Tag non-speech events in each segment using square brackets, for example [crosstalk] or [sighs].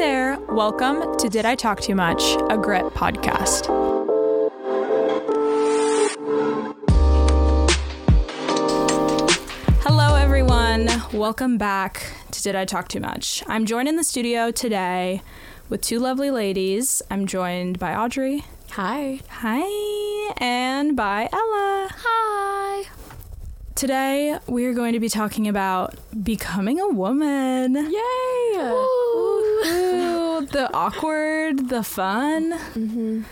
there. Welcome to Did I Talk Too Much, a Grit podcast. Hello, everyone. Welcome back to Did I Talk Too Much? I'm joined in the studio today with two lovely ladies. I'm joined by Audrey. Hi. Hi. And by Ella. Hi. Today, we're going to be talking about becoming a woman. Yay. Ooh, the awkward, the fun, mm-hmm.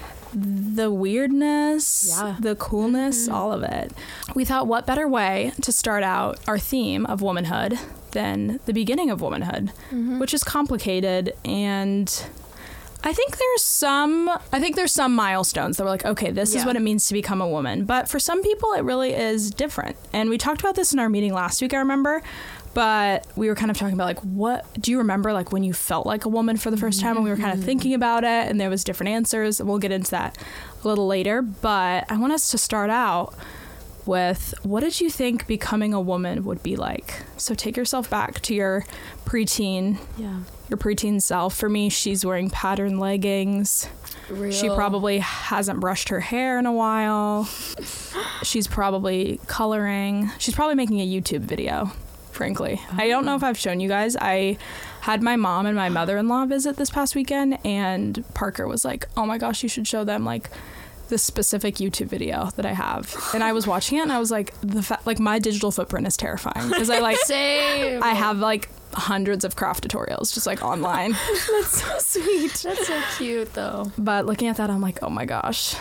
the weirdness, Yeah. the coolness, mm-hmm. all of it. We thought, what better way to start out our theme of womanhood than the beginning of womanhood, mm-hmm. which is complicated and. I think there's some I think there's some milestones that were like, okay, this is what it means to become a woman. But for some people it really is different. And we talked about this in our meeting last week, I remember. But we were kind of talking about like what do you remember like when you felt like a woman for the first time and we were kind of mm-hmm. thinking about it and there was different answers. We'll get into that a little later. But I want us to start out with what did you think becoming a woman would be like? So take yourself back to your preteen Yeah. your preteen self. For me, she's wearing pattern leggings. Real. She probably hasn't brushed her hair in a while. [laughs] She's probably coloring. She's probably making a YouTube video, frankly. I don't know if I've shown you guys. I had my mom and my mother in law visit this past weekend, and Parker was like, Oh my gosh, you should show them like this specific YouTube video that I have. And I was watching it and I was like, the fa- like my digital footprint is terrifying because I like [laughs] Same. I have like hundreds of craft tutorials just like online. [laughs] That's so sweet. That's so cute, though. But looking at that, I'm like, oh my gosh.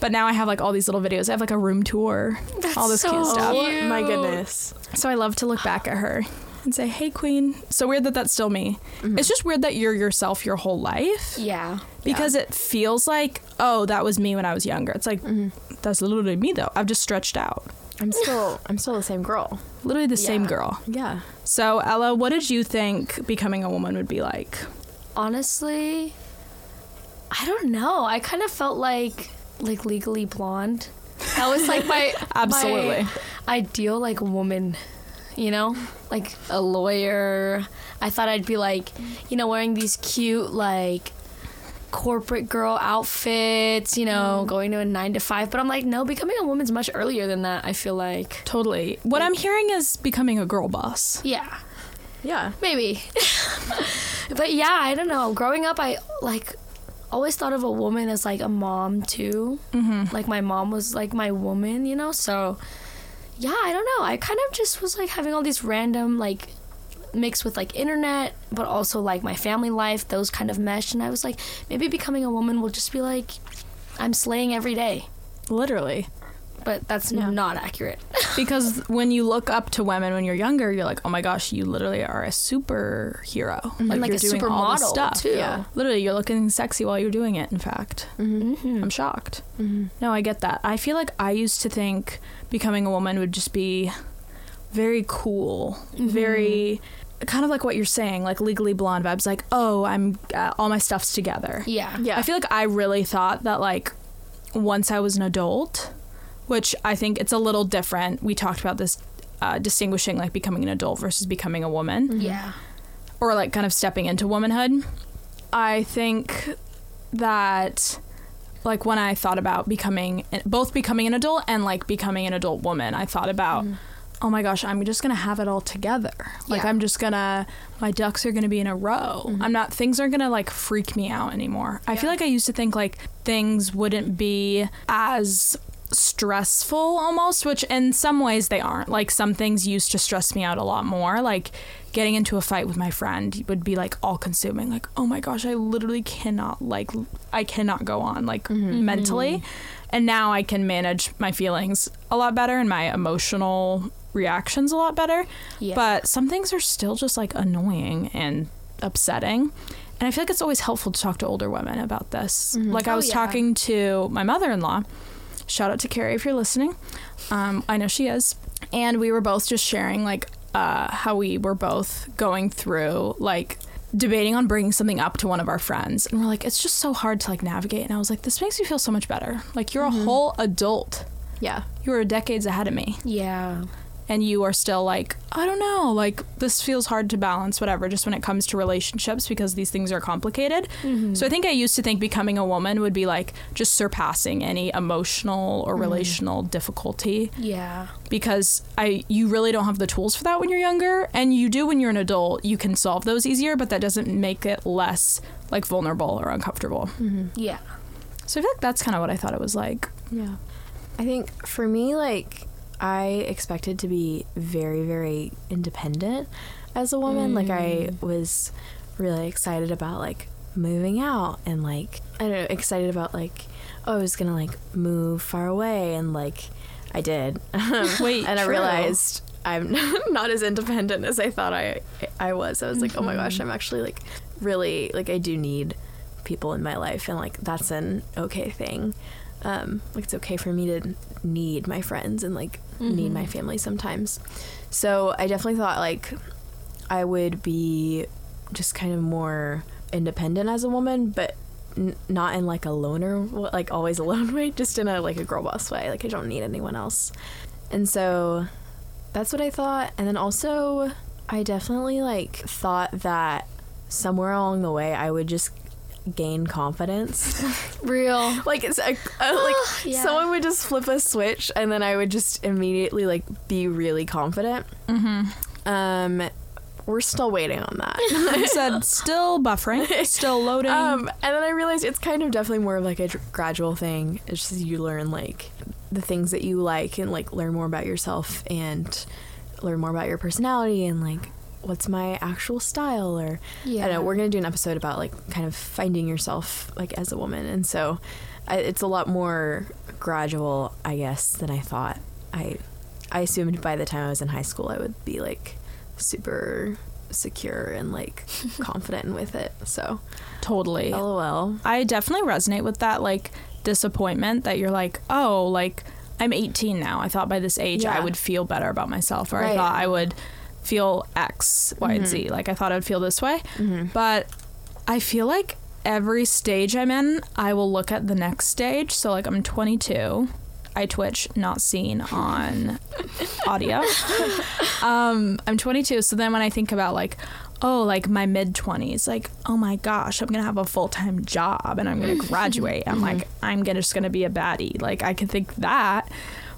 But now I have like all these little videos. I have like a room tour, all this cute stuff. cute. my goodness. So I love to look back at her and say, hey, queen. So weird that that's still me. Mm-hmm. It's just weird that you're yourself your whole life Yeah. because it feels like, oh, that was me when I was younger. It's like, mm-hmm. that's literally me though. I've just stretched out. I'm still I'm still the same girl. Literally the same girl. Yeah. So, Ella, what did you think becoming a woman would be like? Honestly, I don't know. I kind of felt like like legally blonde. That was like my [laughs] Absolutely. my ideal like woman. You know, like a lawyer. I thought I'd be like, you know, wearing these cute like corporate girl outfits. You know, mm-hmm. going to a nine to five. But I'm like, no, becoming a woman's much earlier than that. I feel like, Totally. What I'm hearing is becoming a girl boss. yeah. Yeah. maybe [laughs] but yeah i don't know growing up i like always thought of a woman as like a mom too. Mm-hmm. like my mom was like my woman you know? So yeah i don't know. I kind of just was like having all these random like mixed with like internet but also like my family life those kind of meshed and i was like maybe becoming a woman will just be like i'm slaying every day. Literally. But that's Yeah. not accurate [laughs] Because when you look up to women when you're younger, you're like, oh my gosh, you literally are a superhero. Like, and like you're a doing all this supermodel stuff. too Yeah. Literally, you're looking sexy while you're doing it, in fact. Mhm. I'm shocked. Mm-hmm. No, I get that. I feel like I used to think becoming a woman would just be very cool, very kind of like what you're saying, like legally blonde vibes. Like, oh, I'm uh, all my stuff's together. yeah Yeah. I feel like I really thought that like once I was an adult, which I think it's a little different. We talked about this uh, distinguishing like becoming an adult versus becoming a woman mm-hmm. yeah or like kind of stepping into womanhood. I think that like when I thought about becoming both becoming an adult and like becoming an adult woman, I thought about mm-hmm. oh my gosh, I'm just going to have it all together. Like Yeah. I'm just going to my ducks are going to be in a row. Mm-hmm. I'm not things aren't going to like freak me out anymore. I feel like I used to think like things wouldn't be as stressful almost, which in some ways they aren't. Like some things used to stress me out a lot more. Like getting into a fight with my friend would be like all consuming. Like, oh my gosh, I literally cannot like I cannot go on like mm-hmm. Mm-hmm. mentally. And now I can manage my feelings a lot better and my emotional reactions a lot better. Yeah. But some things are still just like annoying and upsetting. And I feel like it's always helpful to talk to older women about this. Mm-hmm. Like I Oh, was yeah. talking to my mother-in-law. Shout out to Carrie if you're listening. Um, I know she is. And we were both just sharing like uh, how we were both going through like debating on bringing something up to one of our friends and we're like it's just so hard to like navigate and i was like this makes me feel so much better like you're a whole adult Yeah. you were decades ahead of me Yeah. And you are still like, I don't know, like this feels hard to balance, whatever, just when it comes to relationships because these things are complicated. Mm-hmm. So I think I used to think becoming a woman would be like just surpassing any emotional or mm-hmm. relational difficulty Yeah. because I you really don't have the tools for that when you're younger and you do when you're an adult you can solve those easier but that doesn't make it less like vulnerable or uncomfortable mm-hmm. Yeah. so I feel like that's kind of what I thought it was like Yeah. I think for me, like, I expected to be very, very independent as a woman. Like, I mm. was really excited about, like, moving out and, like, I don't know, excited about, like, oh, I was gonna, like, move far away. And, like, I did. [laughs] Wait, and I true. realized I'm [laughs] not as independent as I thought I I was. I was like, oh my gosh, mm-hmm. I'm actually like really like I do need people in my life, and like that's an okay thing. Um, like it's okay for me to need my friends and like need my family sometimes. So I definitely thought like I would be just kind of more independent as a woman, but n- not in like a loner, like always [laughs] alone way, just in a like a girl boss way. Like I don't need anyone else. And so that's what I thought. And then also, I definitely like thought that somewhere along the way, I would just gain confidence. [laughs] Real. like it's a, uh, like [gasps] Yeah. someone would just flip a switch, and then I would just immediately like be really confident. mm-hmm. Um, we're still waiting on that. [laughs] I said still buffering still loading Um, and then I realized it's kind of definitely more of like a gradual thing. It's just you learn like the things that you like and like learn more about yourself and learn more about your personality and like what's my actual style or Yeah. I don't know. We're gonna do an episode about like kind of finding yourself like as a woman, and so I, it's a lot more gradual, I guess, than I thought. I I assumed by the time I was in high school, I would be like super secure and like [laughs] confident with it. So, totally lol. I definitely resonate with that like disappointment that you're like, oh, like I'm 18 now. I thought by this age I would feel better about myself, or I thought I would feel X, Y, and Z. Mm-hmm. Like I thought I'd feel this way, mm-hmm. but I feel like every stage I'm in, I will look at the next stage. So like I'm 22. I twitch, not seen on [laughs] audio. Um, I'm 22, so then when I think about like, oh, like my mid 20s, like, oh my gosh, I'm gonna have a full time job and I'm gonna [laughs] graduate. I'm like, mm-hmm. I'm gonna, just gonna be a baddie. Like, I can think that.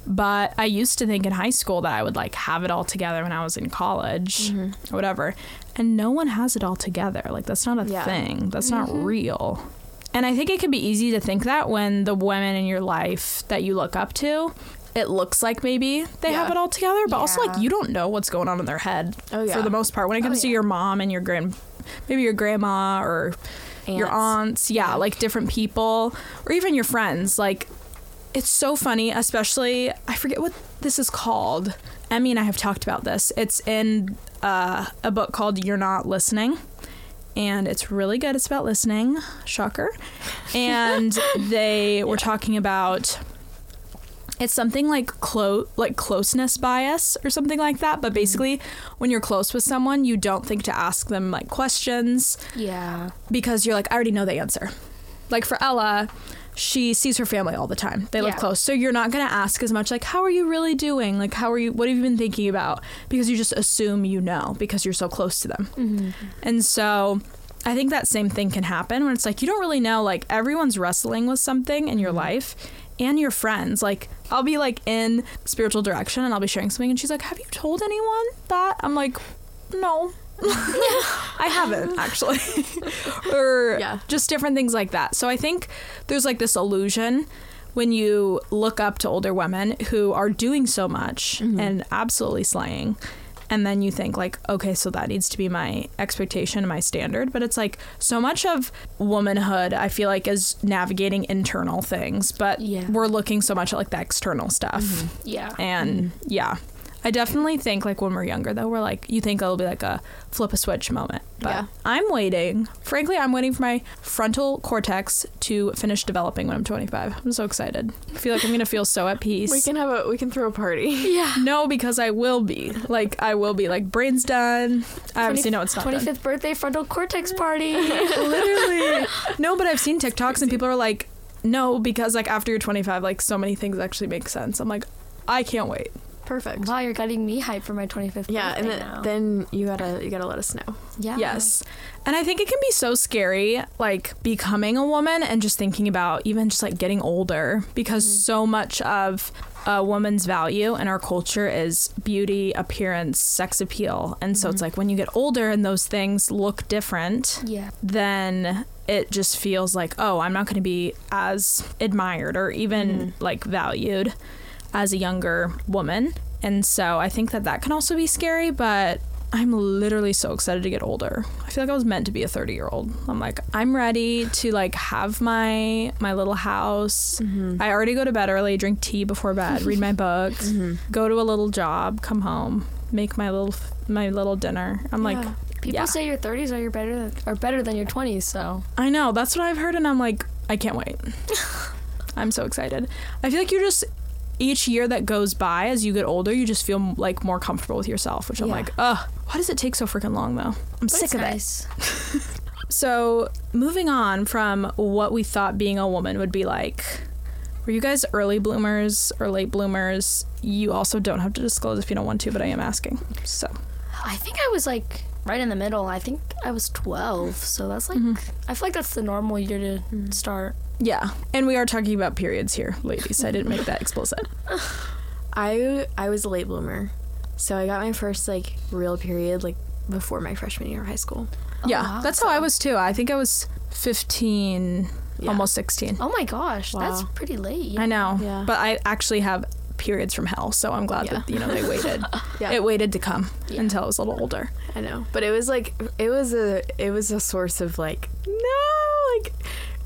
But I used to think in high school that I would like have it all together when I was in college mm-hmm. or whatever. And no one has it all together. Like, that's not a Yeah. thing, that's not mm-hmm. real. And I think it can be easy to think that when the women in your life that you look up to, it looks like maybe they have it all together, but also like you don't know what's going on in their head Oh, yeah. for the most part. When it Oh, comes to your mom and your grand, maybe your grandma or your Aunts. aunts, yeah, like different people or even your friends. Like it's so funny, especially I forget what this is called. Emmy and I have talked about this. It's in uh, a book called You're Not Listening. And it's really good. It's about listening. Shocker. And [laughs] they were talking about it's something like clo- like closeness bias or something like that. But basically, when you're close with someone, you don't think to ask them like questions Yeah. because you're like, I already know the answer. Like for Ella, she sees her family all the time. They live Yeah. close. So you're not going to ask as much like, how are you really doing? Like, how are you, what have you been thinking about? Because you just assume you know because you're so close to them. Mm-hmm. And so I think that same thing can happen when it's like you don't really know, like everyone's wrestling with something in your life and your friends. Like I'll be like in spiritual direction and I'll be sharing something and she's like, Have you told anyone that? I'm like, No. I haven't [laughs] actually. [laughs] or Yeah. just different things like that. So I think there's like this illusion when you look up to older women who are doing so much mm-hmm. and absolutely slaying and then you think like okay so that needs to be my expectation my standard but it's like so much of womanhood i feel like is navigating internal things but Yeah. we're looking so much at like the external stuff mm-hmm. Yeah. and mm-hmm. yeah i definitely think like when we're younger though we're like you think it'll be like a flip a switch moment but Yeah. i'm waiting frankly i'm waiting for my frontal cortex to finish developing when i'm 25 i'm so excited i feel like i'm gonna feel so at peace We can have a we can throw a party. Yeah. [laughs] no, because I will be. Like I will be. Like brain's done. I obviously know it's not done. 25th birthday frontal cortex party. [laughs] Literally. No, but I've seen TikToks and people are like, no, because like after you're 25, like so many things actually make sense. I'm like, I can't wait. Perfect. Wow, you're getting me hype for my 25th Yeah, and then, now. then you gotta you gotta let us know. yeah. Yes. And I think it can be so scary, like becoming a woman and just thinking about even just like getting older because mm-hmm. so much of a woman's value in our culture is beauty, appearance, sex appeal. And so it's mm-hmm. like when you get older and those things look different, Yeah. then it just feels like, oh, I'm not going to be as admired or even mm-hmm. like valued as a younger woman. And so I think that that can also be scary, but I'm literally so excited to get older. I feel like I was meant to be a 30 year old. I'm like, I'm ready to like have my my little house. Mm-hmm. I already go to bed early, drink tea before bed, read my [laughs] books, mm-hmm. go to a little job, come home, make my little my little dinner. I'm like, People yeah. say your 30s are your better are better than your 20s, so I know. That's what I've heard, and I'm like, I can't wait. [laughs] I'm so excited. I feel like you're just each year that goes by as you get older, you just feel like more comfortable with yourself. Which I'm Yeah. like, ugh. Why does it take so freaking long though? I'm But sick of nice. it. [laughs] So moving on from what we thought being a woman would be like. Were you guys early bloomers or late bloomers? You also don't have to disclose if you don't want to, but I am asking. So I think I was like right in the middle. I think I was 12, so that's like mm-hmm. I feel like that's the normal year to mm-hmm. start. yeah, and we are talking about periods here, ladies. I didn't make that [laughs] explicit. I I was a late bloomer, so I got my first like real period like before my freshman year of high school. Yeah, wow. that's how I was too. I think I was 15, Yeah. almost 16. Oh my gosh, that's pretty late. I know. Yeah. But I actually have periods from hell, so I'm glad Yeah. that, you know, they waited. [laughs] Yeah. It waited to come Yeah. until I was a little older. I know, but it was like it was a it was a source of like no like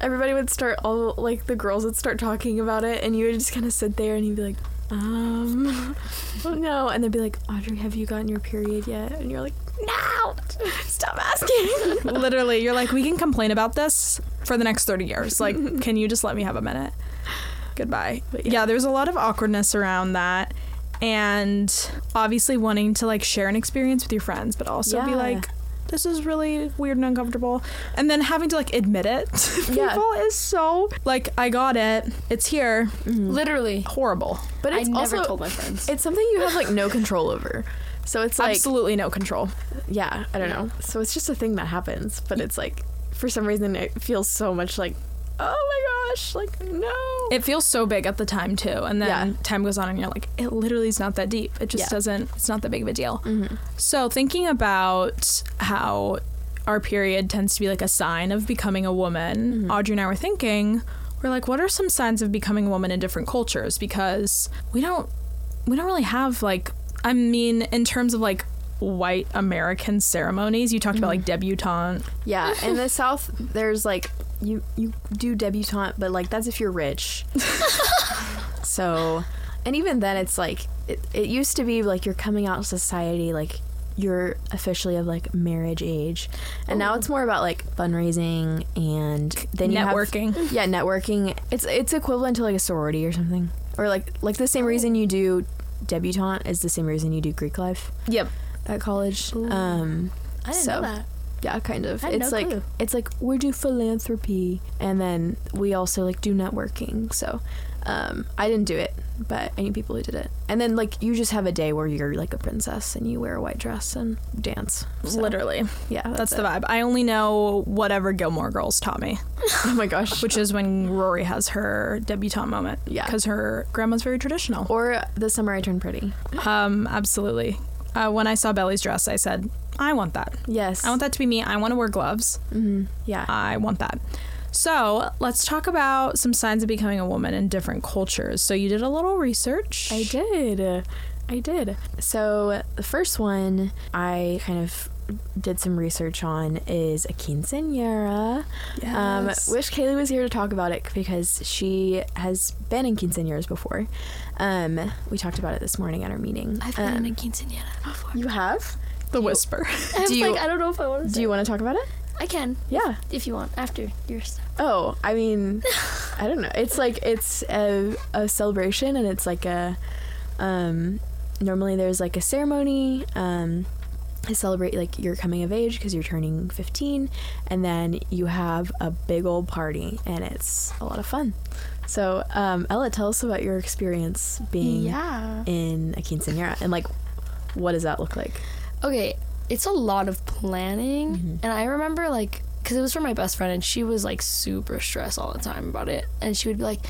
everybody would start all like the girls would start talking about it, and you would just kind of sit there and you'd be like um oh [laughs] no, and they'd be like Audrey, have you gotten your period yet? And you're like no, stop asking. [laughs] Literally, you're like, we can complain about this for the next 30 years. Like, can you just let me have a minute? Goodbye. But yeah. yeah. there's a lot of awkwardness around that. And obviously wanting to like share an experience with your friends, but also be like, this is really weird and uncomfortable. And then having to like admit it [laughs] to people Yeah. is so like, I got it. It's here. Mm-hmm. Literally. Horrible. But it's I never also told my friends. it's something you have like no control over. So it's like Absolutely no control. yeah, I don't know. So it's just a thing that happens, but it's like for some reason it feels so much like oh my gosh, like no. It feels so big at the time too, and then Yeah. time goes on, and you're like, it literally is not that deep. It just Yeah. doesn't. It's not that big of a deal. Mhm. So thinking about how our period tends to be like a sign of becoming a woman, Mhm. Audrey and I were thinking, we're like, what are some signs of becoming a woman in different cultures? Because we don't, we don't really have like, I mean, in terms of like white American ceremonies, you talked about like debutante. Yeah, in the [laughs] South, there's like you you do debutante, but like that's if you're rich. [laughs] so, and even then, it's like it, it used to be like you're coming out to society, like you're officially of like marriage age, and now it's more about like fundraising and then you have- Networking. yeah, networking. It's it's equivalent to like a sorority or something, or like like the same reason you do debutante is the same reason you do Greek life Yep. at college. Ooh. Um, I didn't so- know that. Yeah, kind of. It's no like clue. it's like we do philanthropy, and then we also like do networking. So, um, I didn't do it, but I knew people who did it. And then like you just have a day where you're like a princess and you wear a white dress and dance. So, Literally. yeah, That's it. the vibe. I only know whatever Gilmore Girls taught me. [laughs] Oh my gosh. which is when Rory has her debutante moment. Yeah. because her grandma's very traditional. Or the summer I turned pretty. Um, absolutely. Uh, when I saw Belly's dress, I said, "I want that. Yes. I want that to be me. I want to wear gloves. hmm Yeah. I want that." So let's talk about some signs of becoming a woman in different cultures. So you did a little research. I did. I did. So the first one I kind of did some research on is a quinceañera. Um, Yes. wish Kaylee was here to talk about it because she has been in quinceañeras before. Um, we talked about it this morning at our meeting. I've been Um, in a quinceañera before. You have? The whisper. [laughs] I was do you- like, I don't know if I want to. Do you want to talk about it? I can, Yeah. if you want, after your stuff. Oh, I mean, [laughs] I don't know. It's like it's a, a celebration, and it's like a. Um, normally, there's like a ceremony, um, to celebrate like your coming of age because you're turning 15 and then you have a big old party and it's a lot of fun so um, ella tell us about your experience being Yeah. in a quinceañera and like what does that look like Okay, it's a lot of planning, Mhm. and I remember like because it was for my best friend, and she was like super stressed all the time about it, and she would be like.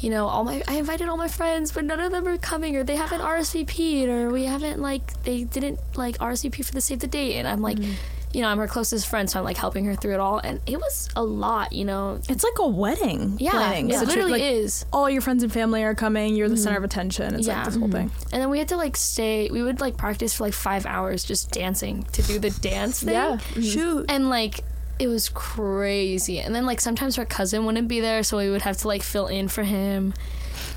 You know, all my I invited all my friends, but none of them are coming, or they haven't [gasps] RSVP'd, or we haven't like they didn't like RSVP for the save the date, and I'm like, you know, I'm her closest friend, so I'm like helping her through it all, and it was a lot, you know. It's like a wedding Yeah, planning. it Such a- literally like, is. All your friends and family are coming. You're the mm-hmm. center of attention. It's Yeah. like this whole thing. Mm-hmm. And then we had to like stay. We would like practice for like five hours just dancing to do the dance thing. Yeah. Shoot. And like it was crazy. And then like sometimes her cousin wouldn't be there, so we would have to like fill in for him.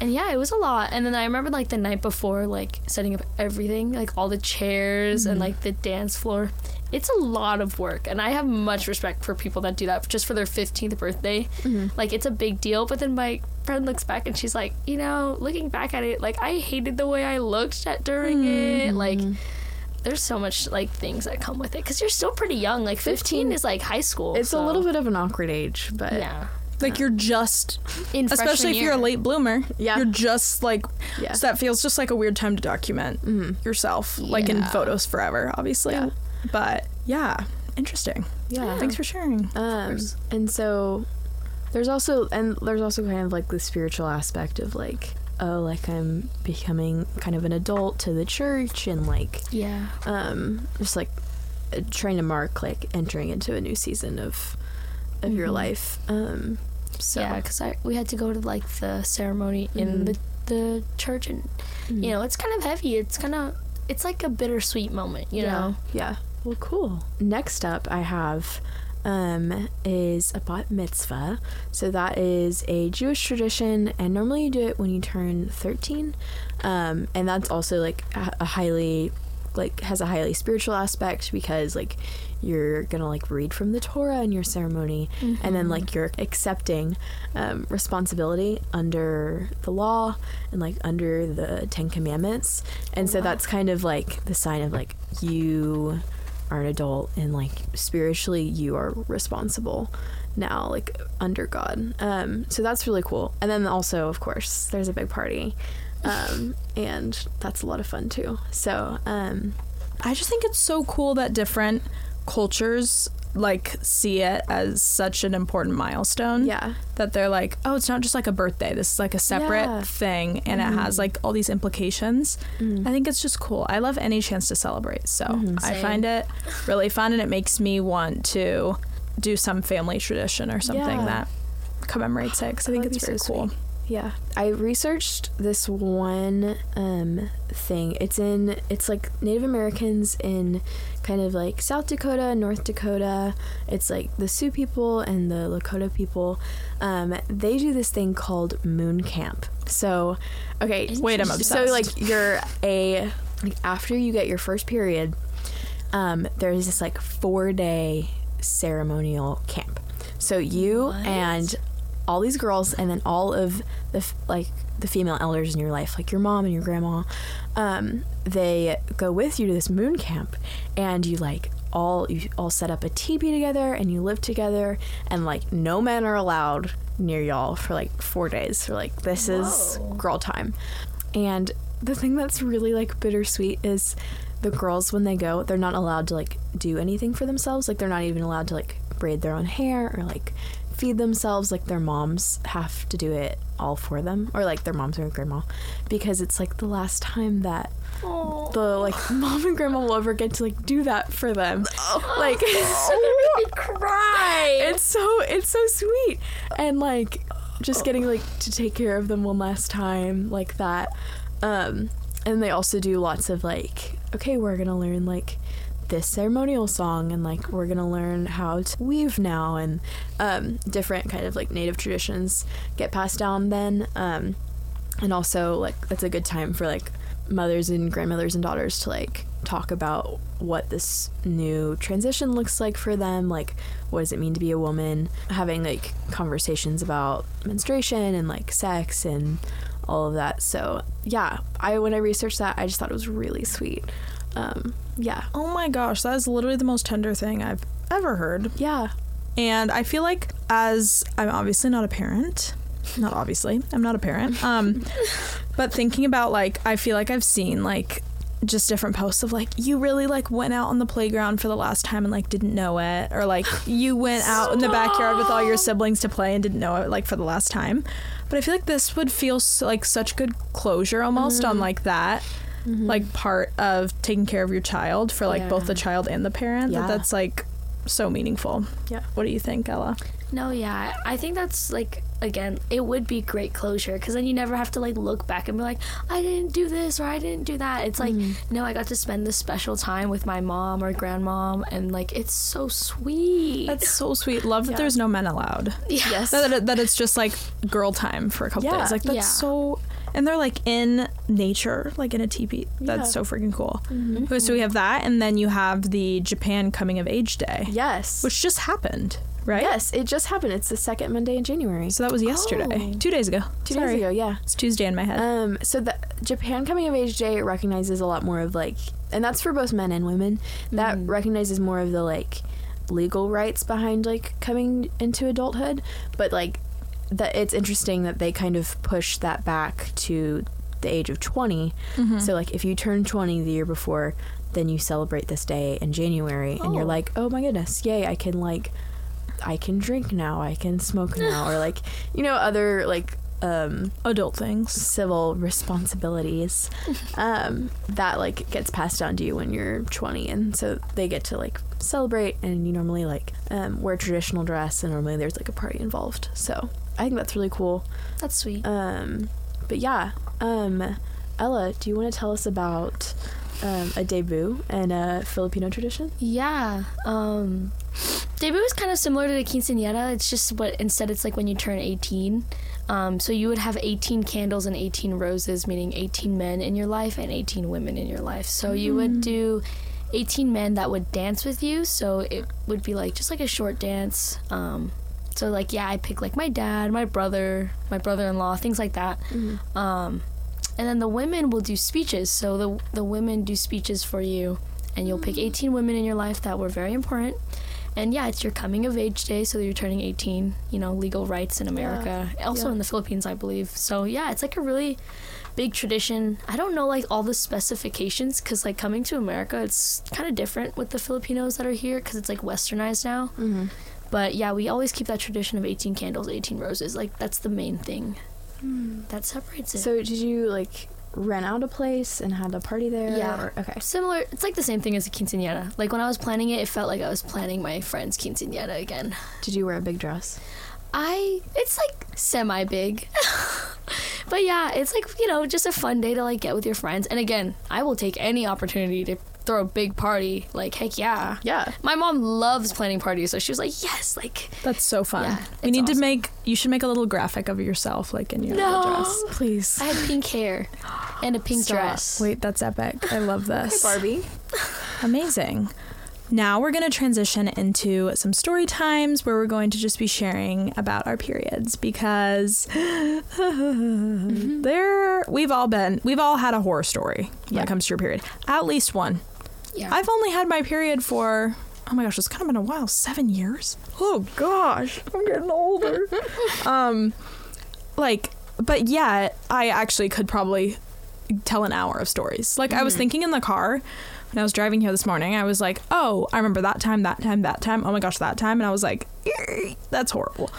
And yeah, it was a lot. And then I remember like the night before, like setting up everything, like all the chairs and mm-hmm. like the dance floor. It's a lot of work, and I have much respect for people that do that just for their 15th birthday. Mm-hmm. Like it's a big deal. But then my friend looks back and she's like, you know, looking back at it, like I hated the way I looked at during it. Mm-hmm. Like there's so much like things that come with it because you're still pretty young. Like 15 is like high school. it's a little bit of an awkward age but yeah. Like you're just, In especially freshman if you're a year. late bloomer. Yeah. You're just like, Yeah. so that feels just like a weird time to document yourself, like in Yeah. photos forever, obviously. Yeah. But yeah, interesting. yeah Thanks for sharing. Um, and so there's also and there's also kind of like the spiritual aspect of like oh like I'm becoming kind of an adult to the church and like Yeah. um just like uh, trying to mark like entering into a new season of of your Mhm. life um so Yeah, because we had to go to like the ceremony in Mhm. the the church, and mm. you know it's kind of heavy. It's kind of it's like a bittersweet moment, you yeah know. yeah well cool next up I have um, is a bat mitzvah. So that is a Jewish tradition, and normally you do it when you turn 13. Um, and that's also like a a highly, like, has a highly spiritual aspect because, like, you're gonna like read from the Torah in your ceremony, and then like you're accepting um, responsibility under the law and like under the Ten Commandments, and so that's kind of like the sign of like you are an adult and like spiritually you are responsible now like under god. Um so that's really cool. And then also of course there's a big party um and that's a lot of fun too. So um I just think it's so cool that different cultures like see it as such an important milestone. yeah That they're like, oh, it's not just like a birthday. This is like a separate Yeah. thing and it has like all these implications. I think it's just cool. I love any chance to celebrate. So Mhm. I find it really fun and it makes me want to do some family tradition or something Yeah. that commemorates it 'cause I think it's very so cool. sweet. Yeah, I researched this one um, thing. It's in it's like Native Americans in kind of like South Dakota, North Dakota. It's like the Sioux people and the Lakota people. Um, they do this thing called moon camp. So, okay, Wait, I'm So like you're a like after you get your first period, um, there's this like four day ceremonial camp. So you What? and all these girls, and then all of the f- like the female elders in your life, like your mom and your grandma, um, they go with you to this moon camp, and you like all you all set up a teepee together, and you live together, and like no men are allowed near y'all for like four days. So like this is girl time, and the thing that's really like bittersweet is the girls when they go they're not allowed to like do anything for themselves. Like they're not even allowed to like braid their own hair or like feed themselves like their moms have to do it all for them or like their moms or grandma because it's like the last time that Oh. the like [laughs] mom and grandma will ever get to like do that for them like [laughs] cry. it's so it's so sweet and like just getting like to take care of them one last time like that um and they also do lots of like okay we're gonna learn like this ceremonial song and like we're gonna learn how to weave now and um different kind of like native traditions get passed down then um and also like it's a good time for like mothers and grandmothers and daughters to like talk about what this new transition looks like for them like what does it mean to be a woman? Having like conversations about menstruation and like sex and all of that. So yeah i when i researched that i just thought it was really sweet. Um Yeah. Oh my gosh, that is literally the most tender thing I've ever heard. Yeah. And I feel like as I'm obviously not a parent, not obviously, I'm not a parent. Um [laughs] but thinking about like I feel like I've seen like just different posts of like you really like went out on the playground for the last time and like didn't know it or like you went [gasps] out in the backyard with all your siblings to play and didn't know it like for the last time. But I feel like this would feel so, like such good closure almost on like that Mm-hmm. like part of taking care of your child for like both the child and the parent Yeah. that that's like so meaningful. Yeah. What do you think, Ella? No, yeah, I think that's like again, it would be great closure because then you never have to like look back and be like, I didn't do this or I didn't do that. It's like, mm-hmm. no, I got to spend this special time with my mom or grandmom, and like it's so sweet. That's so sweet. Love that there's no men allowed. yes. That, that, that it's just like girl time for a couple Yeah. days. Like that's Yeah. so and they're like in nature, like in a teepee. That's so freaking cool. Okay, So we have that and then you have the Japan coming of age day. Yes. Which just happened, right? Yes, it just happened. It's the second Monday in January. So that was yesterday. Oh. Two days ago. Two Sorry. days ago, yeah. It's Tuesday in my head. Um, so the Japan Coming of Age Day recognizes a lot more of like, and that's for both men and women. That Mhm. recognizes more of the like legal rights behind like coming into adulthood, but like that it's interesting that they kind of push that back to the age of 20. Mhm. So like if you turn 20 the year before, then you celebrate this day in January and you're Oh. like, "Oh my goodness, yay, I can like I can drink now, I can smoke [laughs] now," or like, you know, other like um adult things. civil responsibilities [laughs] um, that like gets passed down to you when you're 20 and so they get to like celebrate and you normally like um, wear traditional dress and normally there's like a party involved so i think that's really cool That's sweet. um, but yeah um, ella do you want to tell us about um, a debut and a filipino tradition Yeah. Um debut is kind of similar to the quinceañera. It's just what instead it's like when you turn 18. Um, so you would have 18 candles and 18 roses, meaning 18 men in your life and 18 women in your life. So you would do 18 men that would dance with you. So it would be like just like a short dance. Um, so like yeah, I pick like my dad, my brother, my brother-in-law, things like that. Um, and then the women will do speeches. So the the women do speeches for you, and you'll pick 18 women in your life that were very important. And yeah, it's your coming of age day, so you're turning 18. You know, legal rights in America, also Yeah. in the Philippines, I believe. So yeah, it's like a really big tradition. I don't know like all the specifications because like coming to America, it's kind of different with the Filipinos that are here because it's like westernized now. mm-hmm. But yeah, we always keep that tradition of 18 candles, 18 roses. Like that's the main thing hmm. that separates it. so did you like rent out a place and had a party there Yeah. or, okay Similar, it's like the same thing as a quinceañera. Like when I was planning it, it felt like I was planning my friend's quinceañera again. did you wear a big dress I, it's like semi big. [laughs] but yeah, it's like, you know, just a fun day to like get with your friends. And again, I will take any opportunity to throw a big party. Like, heck yeah. yeah My mom loves planning parties, so she was like, yes, like, That's so fun. Yeah, we it's need to make you should make a little graphic of yourself like in your little No. dress. Please. I had pink hair and a pink Stop. dress. Wait, that's epic. I love [laughs] this. barbie Amazing. Now we're going to transition into some story times where we're going to just be sharing about our periods because [gasps] mm-hmm. there we've all been we've all had a horror story when Yeah. it comes to your period. At least one. Yeah. I've only had my period for oh my gosh, it's kind of been a while, 7 years. Oh gosh, I'm getting older. [laughs] um like but yet I actually could probably tell an hour of stories. Like I was thinking in the car when I was driving here this morning, I was like, "Oh, I remember that time, that time, that time. Oh my gosh, that time." And I was like, "That's horrible."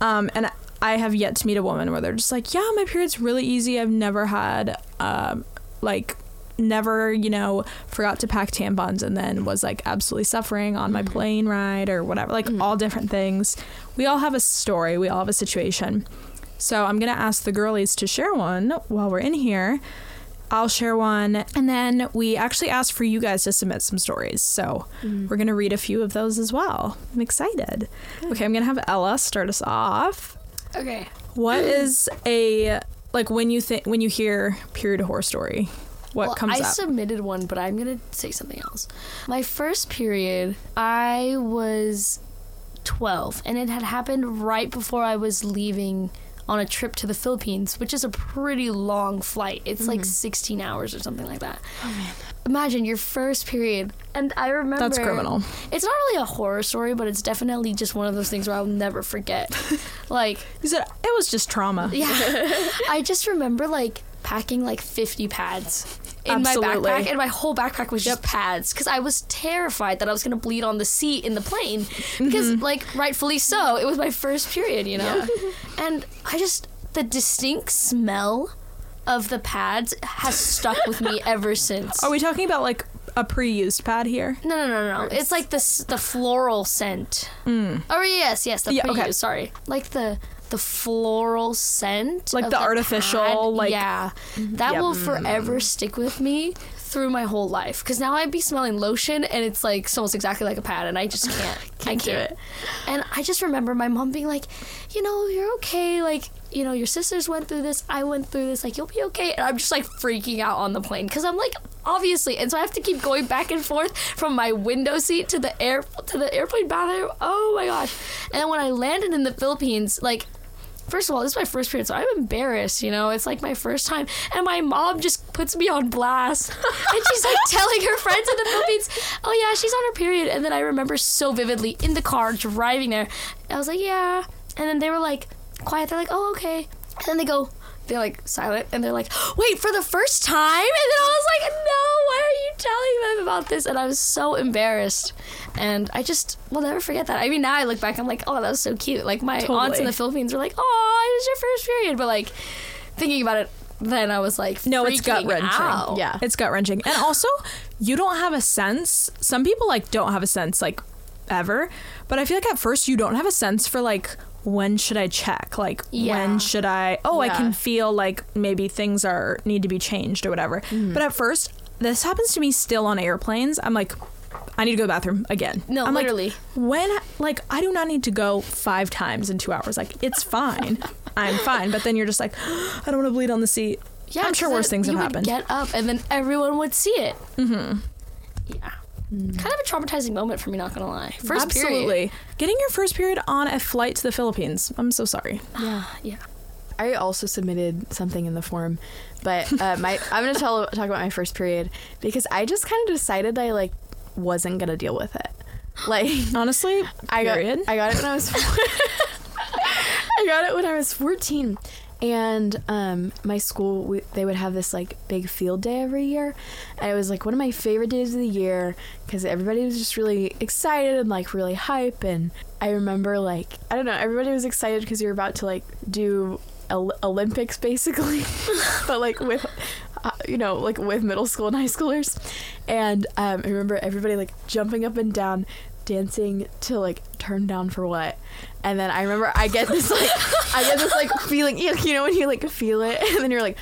Um, and I have yet to meet a woman where they're just like, "Yeah, my period's really easy. I've never had um, like never, you know, forgot to pack tampons and then was like absolutely suffering on my mm-hmm. plane ride or whatever. Like mm-hmm. all different things. We all have a story. We all have a situation. So I'm gonna ask the girlies to share one while we're in here. I'll share one, and then we actually asked for you guys to submit some stories. So mm-hmm. we're gonna read a few of those as well. I'm excited. Okay, I'm gonna have Ella start us off. okay. What [clears throat] is a like when you think when you hear period horror story? What well, comes I up? submitted one, but I'm gonna say something else. My first period, I was 12, and it had happened right before I was leaving on a trip to the Philippines, which is a pretty long flight. It's like mm-hmm. 16 hours or something like that. Oh, imagine your first period. And I remember That's criminal. It's not really a horror story, but it's definitely just one of those things where I'll never forget. [laughs] like, You said it was just trauma. yeah, [laughs] I just remember like packing like 50 pads in Absolutely. my backpack, and my whole backpack was just pads because I was terrified that I was gonna bleed on the seat in the plane because, Mm-hmm. like, rightfully so, it was my first period, you know, [laughs] and I just the distinct smell of the pads has stuck with me ever since. Are we talking about like a pre-used pad here? No, no, no, no. It's like this the floral scent. Oh yes, yes, the Mm. Yeah, pre-used. okay. Sorry, like the the floral scent, Like of the artificial, pad. like- yeah, that Yep. will forever stick with me through my whole life. Because now I'd be smelling lotion, and it's like smells exactly like a pad, and I just can't. [laughs] I can't do it. And I just remember my mom being like, you know, you're okay. Like, you know, your sisters went through this. I went through this. Like, you'll be okay. And I'm just like freaking out on the plane because I'm like, obviously. And so I have to keep going back and forth from my window seat to the air to the airplane bathroom. Oh my gosh! And then when I landed in the Philippines, like. First of all, this is my first period, so I'm embarrassed. You know, it's like my first time, and my mom just puts me on blast, [laughs] and she's like telling her friends in the Philippines, "Oh yeah, she's on her period." And then I remember so vividly in the car driving there, I was like, "Yeah," and then they were like quiet. They're like, "Oh okay," and then they go, they're like silent, and they're like, "Wait for the first time?" And then I was like, "No, why are you telling them about this?" And I was so embarrassed, and I just will never forget that. I mean, now I look back, I'm like, "Oh, that was so cute." Like my aunts in the Philippines were like, "Oh, it was your first period," but like thinking about it, then I was like, No, it's gut wrenching. Yeah. It's gut wrenching. And also, you don't have a sense. Some people like don't have a sense like ever, but I feel like at first you don't have a sense for like when should I check? Like Yeah. when should I Oh, I can feel like maybe things are need to be changed or whatever. Mm-hmm. But at first, this happens to me still on airplanes. I'm like I need to go to the bathroom again. No, I'm like, literally. when like I do not need to go five times in two hours. Like it's fine. [laughs] I'm fine. But then you're just like, [gasps] I don't want to bleed on the seat. Yeah, I'm sure worse things have would happened. Get up, and then everyone would see it. Mm-hmm. Yeah, kind of a traumatizing moment for me. Not gonna lie. First Absolutely. period. Getting your first period on a flight to the Philippines. I'm so sorry. [sighs] Yeah, yeah. I also submitted something in the form, but uh, my [laughs] I'm gonna tell talk about my first period because I just kind of decided I like wasn't gonna deal with it. Like [laughs] Honestly, I got. I got it when I was [laughs] I got it when I was 14. And um, my school, we, they would have this like big field day every year, and it was like one of my favorite days of the year because everybody was just really excited and like really hype. And I remember like I don't know, everybody was excited because you're about to like do Ol- Olympics basically, [laughs] but like with uh, you know like with middle school and high schoolers. And um, I remember everybody like jumping up and down, dancing to like turn down for what and then i remember i get this like i get this like feeling you you know when you like feel it [laughs] and then you're like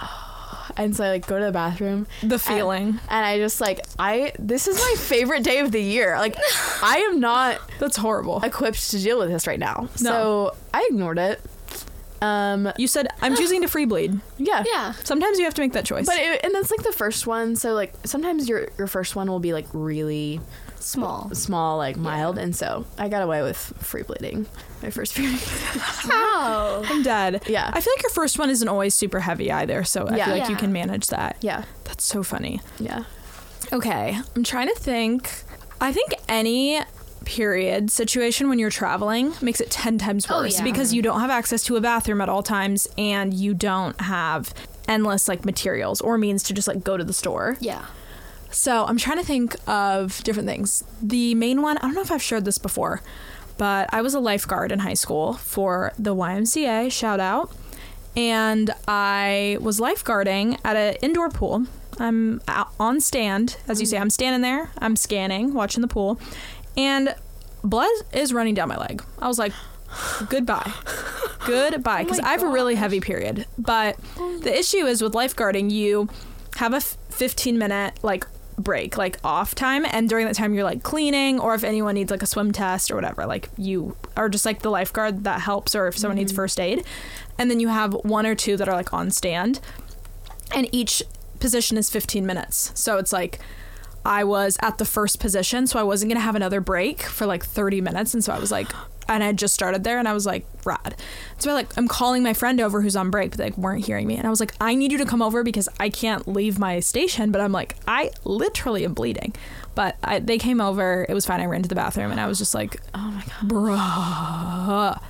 oh. and so i like go to the bathroom the feeling. and, and i just like i this is my favorite day of the year like i am not That's horrible. equipped to deal with this right now so i ignored it um You said I'm choosing to free bleed. yeah Yeah. Sometimes you have to make that choice. but it, and that's like the first one so like sometimes your your first one will be like really Small. small like mild and so i got away with free bleeding my first period Wow. I'm dead. Yeah. I feel like your first one isn't always super heavy either, so I Yeah. feel like you can manage that. yeah That's so funny. yeah Okay, I'm trying to think. I think any period situation when you're traveling makes it 10 times Oh, worse yeah. because you don't have access to a bathroom at all times and you don't have endless like materials or means to just like go to the store. Yeah. So I'm trying to think of different things. The main one, I don't know if I've shared this before, but I was a lifeguard in high school for the YMCA, shout out. And I was lifeguarding at an indoor pool. I'm on stand, as you say, mm. I'm standing there, I'm scanning, watching the pool, and blood is running down my leg. I was like, goodbye. [laughs] Goodbye. Oh because I have a really heavy period. But the issue is with lifeguarding, you have a 15 minute like break, like off time. And during that time, you're like cleaning, or if anyone needs like a swim test or whatever, like you are just like the lifeguard that helps, or if someone needs mm-hmm. first aid. And then you have one or two that are like on stand. And each position is 15 minutes. So it's like I was at the first position, so I wasn't going to have another break for like 30 minutes. And so I was like, and I just started there, and I was like, rad. So I like I'm calling my friend over who's on break, but they like, weren't hearing me, and I was like, I need you to come over because I can't leave my station. But I'm like, I literally am bleeding. But I, they came over. It was fine. I ran to the bathroom, and I was just like, Oh my god. bruh.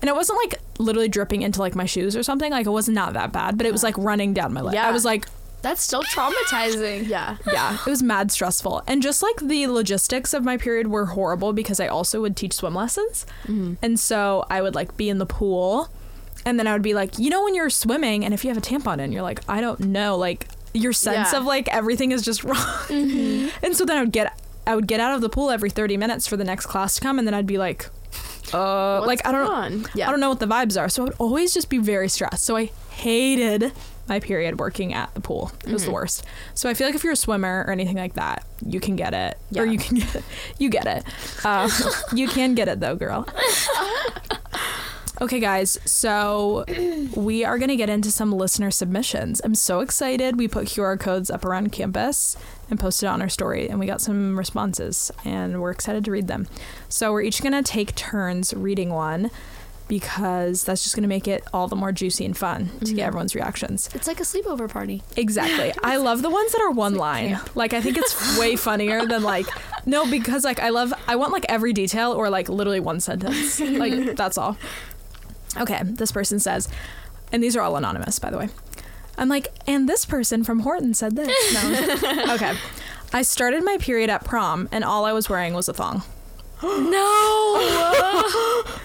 And it wasn't like literally dripping into like my shoes or something. Like it was not that bad, but it was like running down my leg. Yeah. I was like, That's still traumatizing. [laughs] Yeah. yeah, it was mad stressful. And just like the logistics of my period were horrible because I also would teach swim lessons. And so I would like be in the pool and then I would be like, you know, when you're swimming and if you have a tampon in, you're like, I don't know, like your sense Yeah. of like everything is just [laughs] wrong. And so then I would get I would get out of the pool every 30 minutes for the next class to come and then I'd be like, uh, What's like I don't on? Yeah. I don't know what the vibes are. So I would always just be very stressed. So I hated my period working at the pool. It was the Mm-hmm. worst. So I feel like if you're a swimmer or anything like that, you can get it. Or you can get it. [laughs] You get it. Um, [laughs] you can get it though, girl. Okay, guys. So we are going to get into some listener submissions. I'm so excited. We put QR codes up around campus and posted on our story, and we got some responses, and we're excited to read them. So we're each going to take turns reading one because that's just going to make it all the more juicy and fun to get mm-hmm. everyone's reactions. It's like a sleepover party. Exactly. [laughs] I love the ones that are one line. Like I think it's way [laughs] funnier than like no because like I love I want like every detail or like literally one sentence. Like [laughs] that's all. Okay, this person says and these are all anonymous by the way. I'm like and this person from Horton said this. No. okay. I started my period at prom and all I was wearing was a thong. No. [gasps]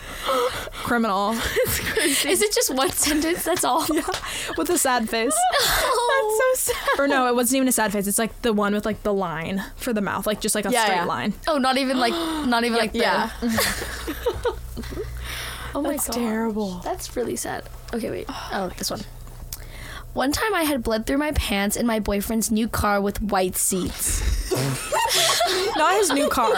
Criminal [laughs] Is it just one sentence? That's all. [laughs] with a sad face. [laughs] Oh. so sad. Or no, it wasn't even a sad face. It's like the one with like the line for the mouth, like just like a Yeah, straight yeah. line. Oh, not even like, not even [gasps] like the- Yeah. Oh my That's god. terrible. That's really sad. Okay, wait. Oh, oh this one. One time I had bled through my pants in my boyfriend's new car with white seats. Not his new car.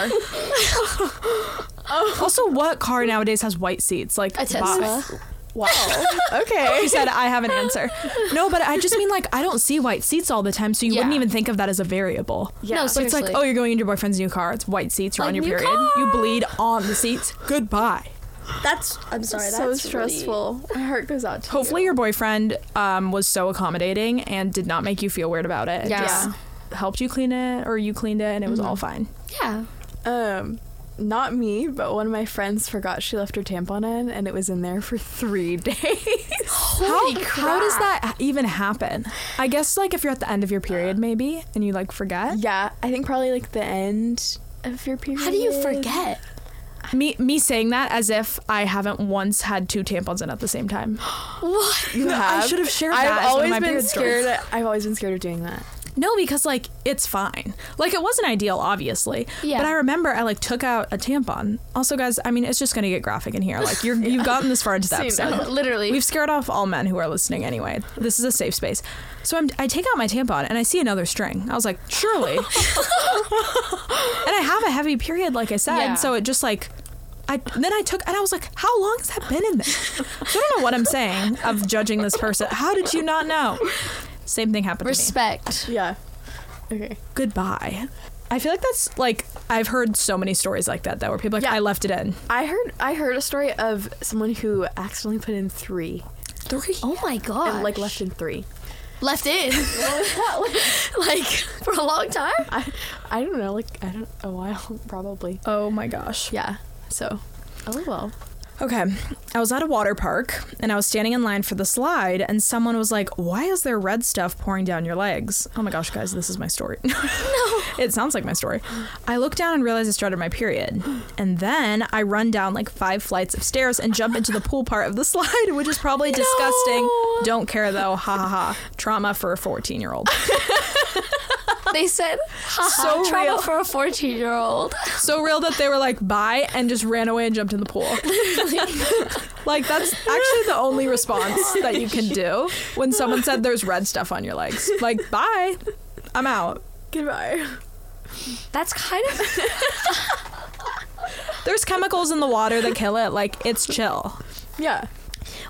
also, what car nowadays has white seats? Like A Tesla. bye. Wow. [laughs] okay. He said, "I have an answer." No, but I just mean like I don't see white seats all the time, so you wouldn't Yeah. even think of that as a variable. Yeah. No, But it's like, Seriously. oh, you're going into your boyfriend's new car. It's white seats. You're Like, on your new period. You bleed on the seats. Goodbye. That's. I'm sorry. That's so that's stressful. My heart goes out to Hopefully, your boyfriend um, was so accommodating and did not make you feel weird about it. Yeah. Just helped you clean it, or you cleaned it, and it was all fine. Yeah. Um, not me, but one of my friends forgot she left her tampon in, and it was in there for three [laughs] days. Holy How, how does that even happen? I guess like if you're at the end of your period maybe and you like forget. yeah, I think probably like the end of your period. How do you forget? Me me saying that as if I haven't once had two tampons in at the same time. [gasps] What? You have? I should have shared I've that as one of always been period stories. scared. I've always been scared of doing that. No, because like it's fine. Like it wasn't ideal, obviously. Yeah. But I remember I like took out a tampon. Also, guys, I mean it's just gonna get graphic in here. Like you're [laughs] you've gotten this far into the [laughs] episode. [laughs] Literally. We've scared off all men who are listening anyway. This is a safe space. So I'm, I take out my tampon and I see another string. I was like, surely. and I have a heavy period, like I said. Yeah. So it just like, I then I took and I was like, how long has that been in there? So I don't know what I'm saying of judging this person. How did you not know? Same thing happened to me. Respect. Yeah. Okay. Goodbye. I feel like that's like I've heard so many stories like that though, where people are like Yeah. I left it in. I heard. I heard a story of someone who accidentally put in three Three. Oh my god. and like left in three. left in. [laughs] like for a long time. I, I don't know. Like I don't a while [laughs] probably. Oh my gosh. Yeah. So. Oh well. Okay. I was at a water park and I was standing in line for the slide and someone was like, "Why is there red stuff pouring down your legs?" Oh my gosh, guys, this is my story. [laughs] no. It sounds like my story. I look down and realize I started my period. And then I run down like 5 flights of stairs and jump into the pool part of the [laughs] slide, which is probably disgusting. Don't care though. Ha ha ha. Trauma for a 14-year-old. [laughs] [laughs] They said, So so trauma real. for a 14 year old. [laughs] so real that they were like bye and just ran away and jumped in the pool [laughs] like that's actually the only response that you can do when someone said there's red stuff on your legs like bye i'm out Goodbye. That's kind of. there's chemicals in the water that kill it like it's chill Yeah.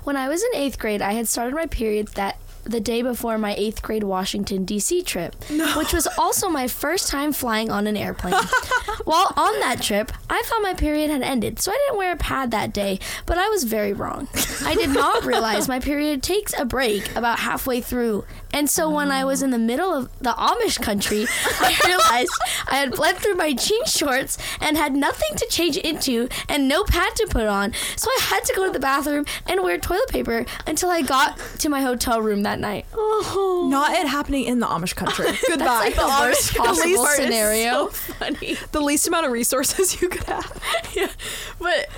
When I was in eighth grade, I had started my period that the day before my eighth grade Washington, D.C. trip, which was also my first time flying on an airplane. [laughs] While on that trip, I thought my period had ended, so I didn't wear a pad that day, but I was very wrong. I did not [laughs] realize my period takes a break about halfway through, and so when I was in the middle of the Amish country, [laughs] I realized I had bled through my jean shorts and had nothing to change into and no pad to put on, so I had to go to the bathroom and wear toilet paper until I got to my hotel room that night. Not it happening in the Amish country. [laughs] Goodbye. like the worst possible least part is scenario. [laughs] funny. the least amount of resources you could have. yeah, but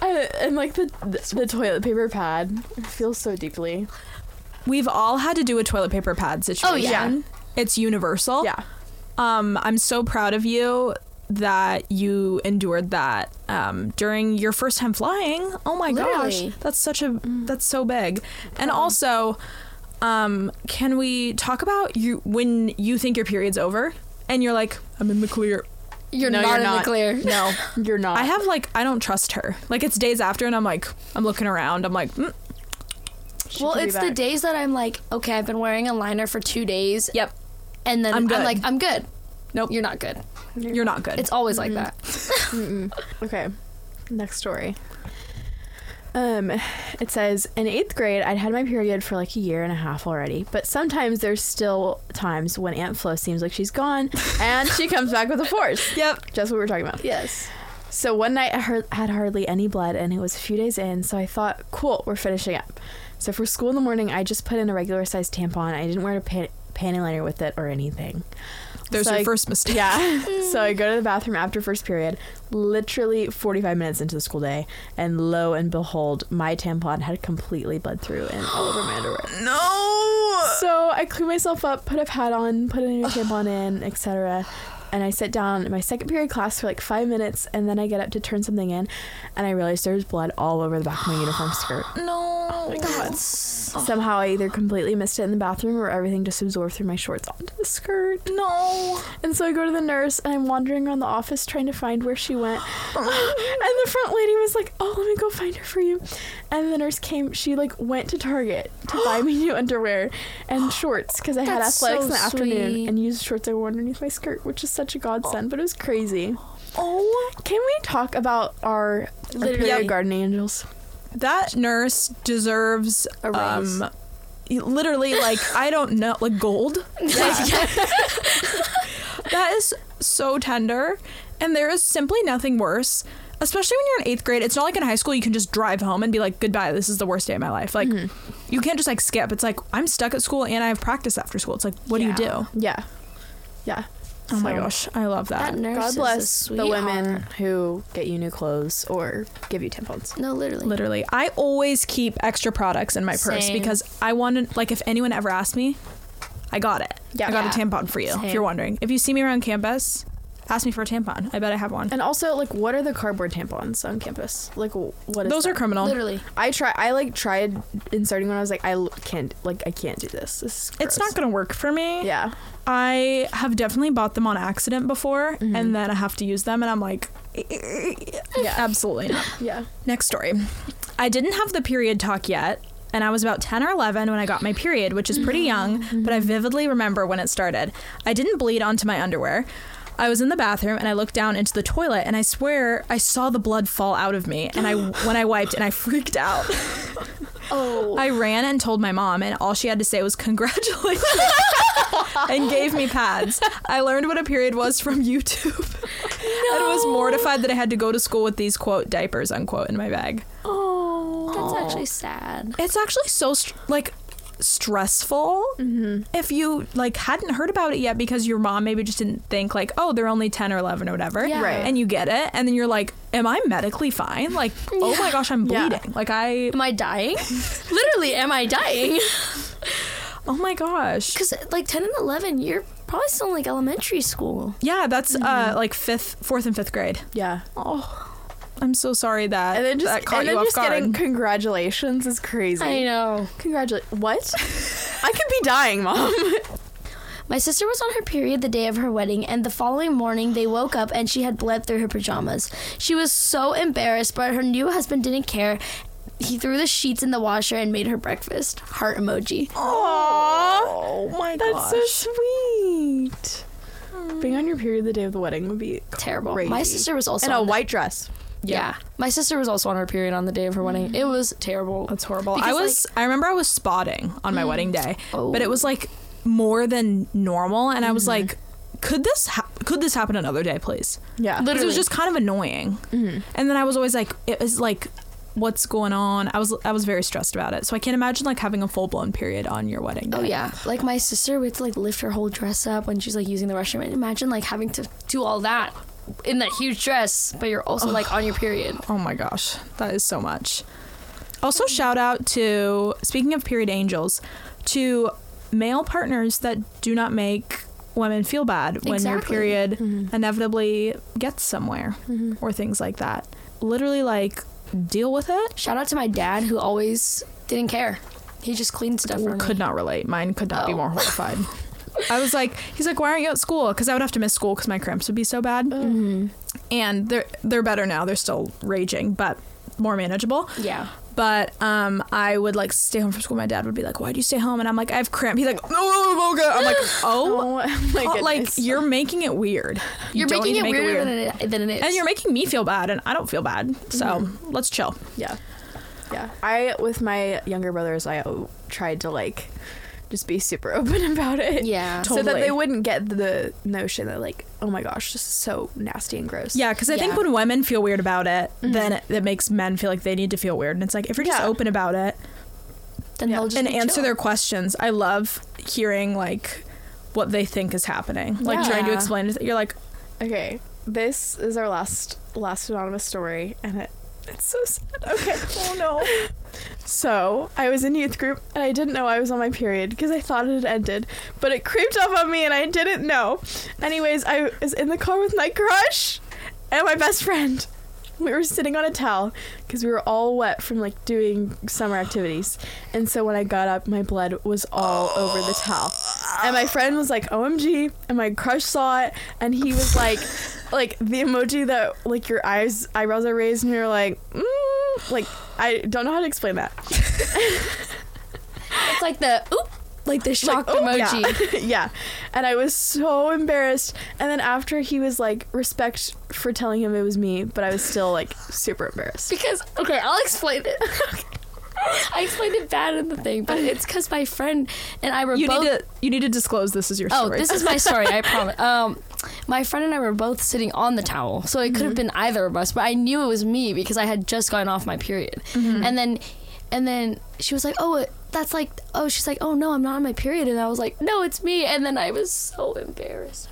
uh, and like the, the the toilet paper pad it feels so deeply. We've all had to do a toilet paper pad situation. Oh, yeah. It's universal. Yeah, Um, I'm so proud of you that you endured that um, during your first time flying. Oh my Literally. gosh, that's such a that's so big. And also, um, can we talk about you when you think your period's over and you're like, I'm in the clear. You're No, not you're in not. the clear. no, you're [laughs] not. I have like I don't trust her. Like it's days after, and I'm like I'm looking around. I'm like, mm, She Well, it's the days that I'm like, okay, I've been wearing a liner for two days, yep, and then I'm I'm, good. like, I'm good. Nope. you're not good. you're not good. It's always like that. [laughs] Okay, next story. Um, it says in eighth grade, I'd had my period for like a year and a half already, but sometimes there's still times when Aunt Flo seems like she's gone, [laughs] and she comes back with a force. yep. Just what we were talking about. Yes. So one night I heard, had hardly any blood, and it was a few days in. So I thought, cool, we're finishing up. So for school in the morning, I just put in a regular sized tampon. I didn't wear a pan- panty liner with it or anything. There's So your I- first mistake. Yeah. [laughs] so I go to the bathroom after first period, literally 45 minutes into the school day, and lo and behold, my tampon had completely bled through and all over my underwear. [gasps] No. So I clean myself up, put a pad on, put a new tampon in, etc. And I sit down in my second period class for like five minutes, and then I get up to turn something in, and I realize there's blood all over the back of my uniform skirt. [gasps] No. Oh my god. That's Somehow I either completely missed it in the bathroom or everything just absorbed through my shorts onto the skirt. No. And so I go to the nurse and I'm wandering around the office trying to find where she went. [gasps] and the front lady was like, "Oh, let me go find her for you." And the nurse came. She like went to Target to buy [gasps] me new underwear and shorts because I had That's athletics so in the afternoon sweet. and used shorts I wore underneath my skirt, which is such a godsend. But it was crazy. Oh. Can we talk about our, our period angels? That nurse deserves A raise. um literally like I don't know like gold. [laughs] That is so tender and there is simply nothing worse. Especially when you're in eighth grade, it's not like in high school you can just drive home and be like, "Goodbye, this is the worst day of my life." Like, you can't just like skip. It's like I'm stuck at school and I have practice after school. It's like, what Yeah. do you do? Yeah, yeah. Oh my gosh, I love that. that nurse God is a bless the women who get you new clothes or give you tampons. No, literally. Literally, I always keep extra products in my purse Same. because I wanted, like, if anyone ever asked me, I got it. Yeah. I got Yeah. a tampon for you. If you're wondering, if you see me around campus, ask me for a tampon. I bet I have one. And also, like, what are the cardboard tampons on campus? Like, wh- what is Those are criminal. Literally. I try. I like tried inserting when I was like, I l- can't. Like, I can't do this. This is It's not gonna work for me. Yeah. I have definitely bought them on accident before, Mhm. and then I have to use them, and I'm like, [laughs] Yeah. absolutely not. [laughs] Yeah. Next story. I didn't have the period talk yet, and I was about 10 or 11 when I got my period, which is pretty [laughs] young, but I vividly remember when it started. I didn't bleed onto my underwear. I was in the bathroom and I looked down into the toilet and I swear I saw the blood fall out of me and I [gasps] when I wiped and I freaked out. [laughs] Oh. I ran and told my mom and all she had to say was congratulations [laughs] and gave me pads. I learned what a period was from YouTube. And was mortified that I had to go to school with these quote diapers unquote in my bag. Oh. That's actually sad. It's actually so str- like stressful Mm-hmm. if you like hadn't heard about it yet because your mom maybe just didn't think like oh they're only 10 or 11 or whatever Yeah. Right. and you get it and then you're like am i medically fine like oh my gosh i'm Yeah. bleeding like i Am I dying? [laughs] literally, am I dying? oh my gosh Because, like, 10 and 11, you're probably still in, like, elementary school. yeah that's uh Mm-hmm. like fifth fourth and fifth grade Yeah. oh i'm so sorry that And then just that caught and you then off just guard getting congratulations is crazy. I know. Congratulate. What? [laughs] I could be dying, mom. My sister was on her period the day of her wedding, and the following morning they woke up and she had bled through her pajamas. She was so embarrassed, but her new husband didn't care he threw the sheets in the washer and made her breakfast. Heart emoji. Oh my god. That's so sweet. Hmm. Being on your period the day of the wedding would be Terrible. Crazy. My sister was also in a white dress. Yeah. My sister was also on her period on the day of her wedding. Mm. It was terrible. That's horrible. Because, I was. I remember I was spotting on my mm. wedding day, Oh. but it oh. was like more than normal, and I was mm-hmm. like, "Could this ha- could this happen another day, please?" Yeah. Because it was just kind of annoying. Mm-hmm. And then I was always like, "It was like." What's going on? I was I was very stressed about it, so I can't imagine like having a full blown period on your wedding oh, day. Oh yeah, like my sister would like lift her whole dress up when she's like using the restroom. And imagine like having to do all that in that huge dress, but you're also like on your period. Oh my gosh, that is so much. Also, shout out to, speaking of period angels, to male partners that do not make women feel bad when your Exactly. period mm-hmm. inevitably gets somewhere mm-hmm. or things like that. Literally, like, deal with it. Shout out to my dad who always didn't care. He just cleaned stuff for me. Could not relate. Mine could not be Oh. more horrified. [laughs] I was like, he's like, why aren't you at school? Because I would have to miss school because my cramps would be so bad. And they're they're better now. They're still raging, but more manageable. Yeah. But um, I would like stay home from school. My dad would be like, "Why do you stay home?" And I'm like, "I have cramp." He's like, "No, no, no, okay." I'm like, [laughs] "Oh, Oh my [laughs] oh, like you're making it weird. [laughs] You You're making it to make weirder than it, than it is. and you're making me feel bad, and I don't feel bad. So let's chill. Yeah. Yeah. I with my younger brothers I tried to like just be super [laughs] open about it. Yeah. So that Totally. they wouldn't get the notion that like, oh my gosh, this is so nasty and gross. Yeah, because I think Yeah. when women feel weird about it, mm-hmm. then it, it makes men feel like they need to feel weird. And it's like if you're just Yeah. open about it then they'll just and be answer chill. their questions, I love hearing like what they think is happening. Like trying to Yeah. explain it. You're like, Okay. This is our last last anonymous story and it it's so sad. [laughs] Okay. oh no. So I was in youth group and I didn't know I was on my period because I thought it had ended, but it creeped up on me and I didn't know. Anyways, I was in the car with my crush and my best friend. We were sitting on a towel because we were all wet from like doing summer activities, and so when I got up, my blood was all over the towel. And my friend was like, "OMG!" and my crush saw it, and he was like, like the emoji that like your eyes eyebrows are raised, and you're like, mm, like I don't know how to explain that. [laughs] It's like the oop, like the shocked oh, emoji. Yeah. [laughs] yeah. And I was so embarrassed. And then after he was like, respect for telling him it was me, but I was still like super embarrassed. Because okay, I'll explain it. [laughs] I explained it bad in the thing, but it's because my friend and I were you both. need to you need to disclose this is your story. oh, story. this is my [laughs] story. I promise. Um, my friend and I were both sitting on the towel, so it could have been either of us. But I knew it was me because I had just gone off my period, and then, and then she was like, "Oh, that's like, oh, she's like, oh no, I'm not on my period," and I was like, "No, it's me," and then I was so embarrassed.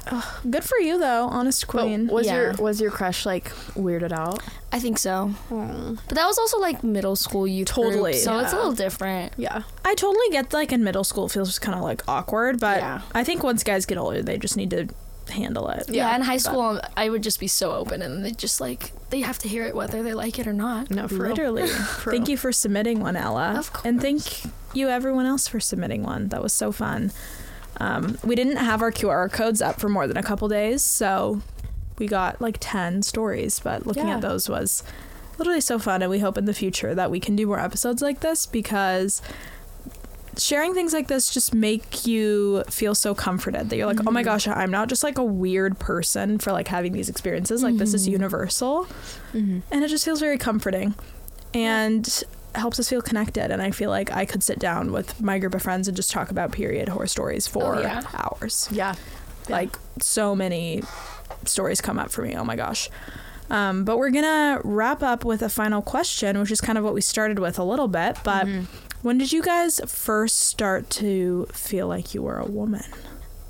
Good for you though, honest But queen. was your was your crush like weirded out? I think so, hmm. but that was also like middle school youth group, Totally, so it's a little different. Yeah. I totally get like in middle school it feels kind of like awkward, but Yeah. I think once guys get older, they just need to handle it. Yeah, in high school, I would just be so open, and they just like they have to hear it whether they like it or not. No, for real. Literally. [laughs] For thank real. you for submitting one, Ella. Of And thank you everyone else for submitting one. That was so fun. Um, we didn't have our QR codes up for more than a couple days, so we got like 10 stories, but looking Yeah. at those was literally so fun and we hope in the future that we can do more episodes like this because sharing things like this just make you feel so comforted that you're like oh my mm-hmm. gosh i'm not just like a weird person for like having these experiences. Like this is mm-hmm. universal. Mm-hmm. And it just feels very comforting and helps us feel connected. And i feel like i could sit down with my group of friends and just talk about period horror stories for Oh, yeah. hours. Yeah. like so many stories come up for me. Oh my gosh. Um, but we're gonna wrap up with a final question which is kind of what we started with a little bit but when did you guys first start to feel like you were a woman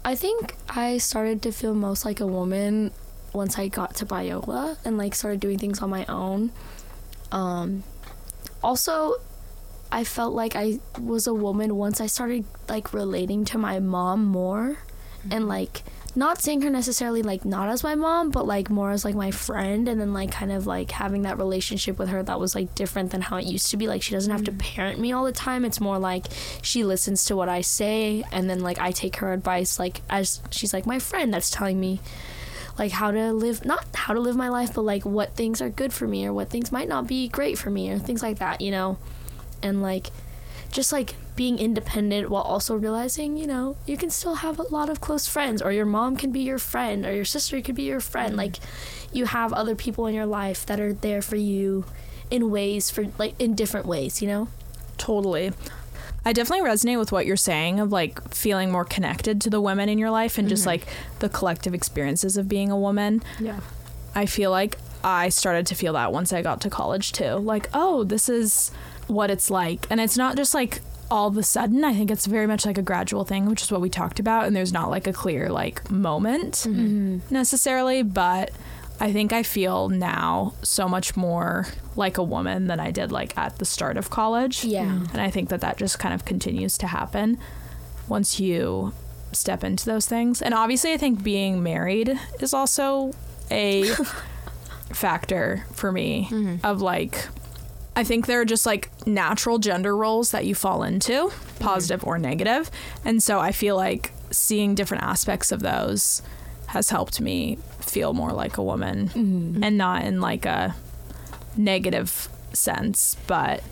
I think I started to feel most like a woman once I got to Biola and like started doing things on my own. Um, also, I felt like I was a woman once I started like relating to my mom more and like not seeing her necessarily like not as my mom but like more as like my friend and then like kind of like having that relationship with her that was like different than how it used to be. Like she doesn't have to mm. parent me all the time. It's more like she listens to what I say and then like I take her advice like as she's like my friend that's telling me like how to live not how to live my life but like what things are good for me or what things might not be great for me or things like that you know? And like just like being independent while also realizing you know you can still have a lot of close friends or your mom can be your friend or your sister could be your friend mm. like you have other people in your life that are there for you in ways for like in different ways you know Totally. I definitely resonate with what you're saying of like feeling more connected to the women in your life and just mm-hmm. like the collective experiences of being a woman. Yeah. I feel like I started to feel that once I got to college too. Like, oh, this is what it's like. And it's not just like all of a sudden. I think it's very much like a gradual thing, which is what we talked about. And there's not like a clear like moment mm-hmm. necessarily, but I think I feel now so much more like a woman than I did like at the start of college. Yeah. Mm-hmm. And I think that that just kind of continues to happen once you step into those things. And obviously, I think being married is also a [laughs] factor for me mm-hmm. of like, I think there are just like natural gender roles that you fall into, positive or negative. And so I feel like seeing different aspects of those has helped me feel more like a woman and not in like a negative sense, but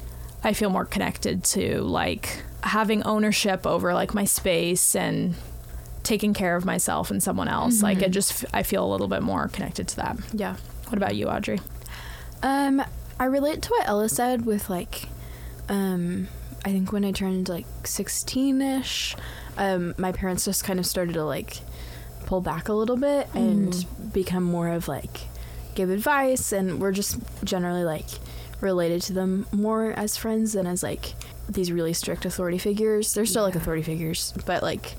I feel more connected to like having ownership over like my space and taking care of myself and someone else. Like it just I feel a little bit more connected to that. Yeah. What about you, Audrey? Um, I relate to what Ella said with like, um, I think when I turned like 16 ish, um, my parents just kind of started to like pull back a little bit and become more of like give advice, and we're just generally like related to them more as friends than as like these really strict authority figures. They're still like authority figures, but like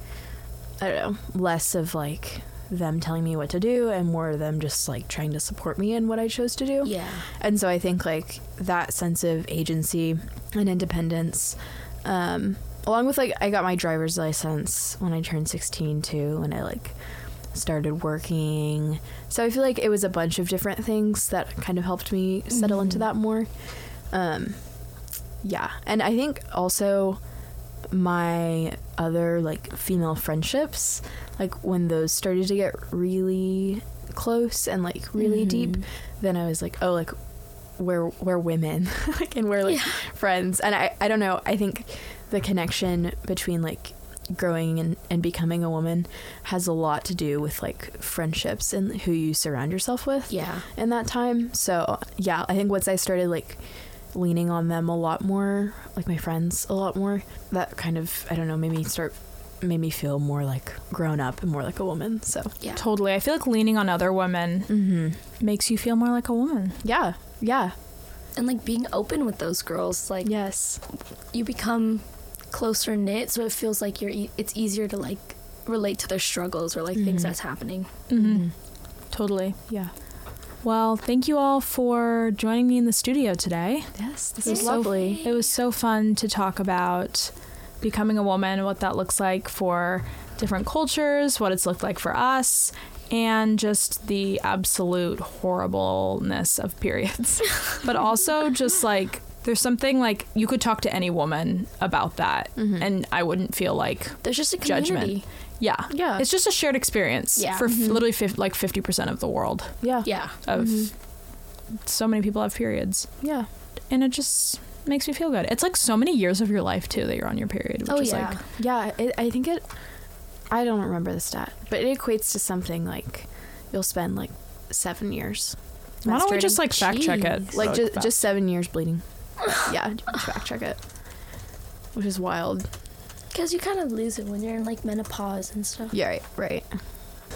I don't know, less of like them telling me what to do and more of them just like trying to support me in what I chose to do. Yeah. And so I think like that sense of agency and independence, um, along with like I got my driver's license when I turned 16 too, when I like started working. So I feel like it was a bunch of different things that kind of helped me settle into that more. Um, yeah, and I think also my other like female friendships, like when those started to get really close and like really mm-hmm. deep, then I was like, oh, like we're we're women, [laughs] like and we're like friends. And I I don't know. I think the connection between like growing and, and becoming a woman has a lot to do with like friendships and who you surround yourself with Yeah. in that time. So yeah, I think once I started like leaning on them a lot more, like my friends a lot more, that kind of I don't know, made me start made me feel more like grown up and more like a woman. So Yeah. Totally. I feel like leaning on other women mm-hmm. makes you feel more like a woman. yeah, yeah, And like being open with those girls, like yes, you become closer knit, so it feels like you're. E- it's easier to like relate to their struggles or like things Mhm. that's happening. Mm-hmm. Totally. yeah. Well, thank you all for joining me in the studio today. Yes, this is was so- lovely. It was so fun to talk about becoming a woman, what that looks like for different cultures, what it's looked like for us, and just the absolute horribleness of periods. [laughs] but also just like there's something like you could talk to any woman about that Mhm. and I wouldn't feel like There's just a community. Judgment. Yeah. Yeah. It's just a shared experience Yeah. for f- Mhm. literally fif- like 50% of the world yeah, Yeah. of Mhm. so many people have periods yeah. and it just makes me feel good. It's like so many years of your life too that you're on your period, which Oh is yeah. like Yeah, it, I think it. I don't remember the stat, but it equates to something like you'll spend like seven years. why don't we just like fact check it? Like really just just seven years bleeding? yeah, just fact check it, which is wild. Because you kind of lose it when you're in like menopause and stuff. Yeah, right, right.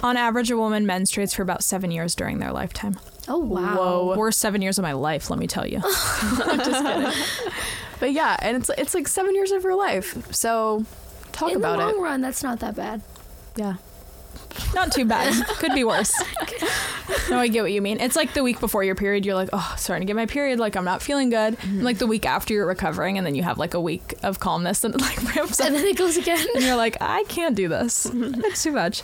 on average, a woman menstruates for about seven years during their lifetime. Oh wow. Whoa, worst seven years of my life, let me tell you. [laughs] [laughs] just kidding. but yeah, and it's it's like seven years of your life. So talk in about the long it. run, that's not that bad. Yeah. Not too bad. [laughs] Could be worse. No, I get what you mean. It's like the week before your period, you're like, oh, starting to get my period. Like, I'm not feeling good. And like the week after you're recovering, and then you have like a week of calmness and it like [laughs] ramps up. And then it goes again. and you're like, I can't do this. Mm-hmm. It's too much.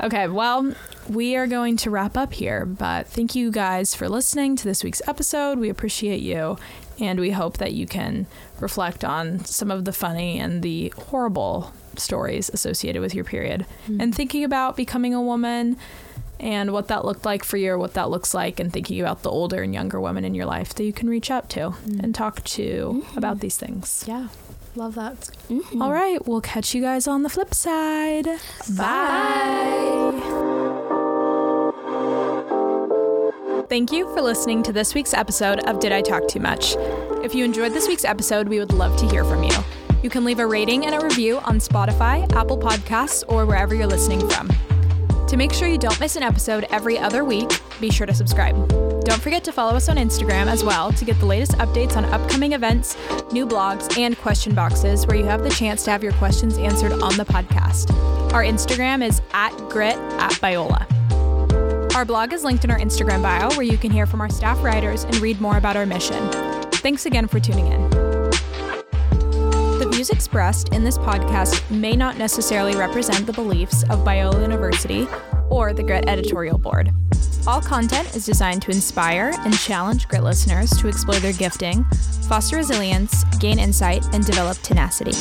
Okay, well, we are going to wrap up here, but thank you guys for listening to this week's episode. We appreciate you, and we hope that you can reflect on some of the funny and the horrible stories associated with your period hmm. and thinking about becoming a woman and what that looked like for you or what that looks like and thinking about the older and younger women in your life that you can reach out to hmm. and talk to about these things. Yeah. Love that. Mm-hmm. Mm-hmm. All right, we'll catch you guys on the flip side. Bye. Thank you for listening to this week's episode of Did I Talk Too Much? If you enjoyed this week's episode, we would love to hear from you. You can leave a rating and a review on Spotify, Apple Podcasts, or wherever you're listening from. To make sure you don't miss an episode every other week, be sure to subscribe. Don't forget to follow us on Instagram as well to get the latest updates on upcoming events, new blogs, and question boxes where you have the chance to have your questions answered on the podcast. Our Instagram is at grit at Biola. Our blog is linked in our Instagram bio where you can hear from our staff writers and read more about our mission. Thanks again for tuning in. Views expressed in this podcast may not necessarily represent the beliefs of Biola University or the Grit editorial board. All content is designed to inspire and challenge Grit listeners to explore their gifting, foster resilience, gain insight, and develop tenacity.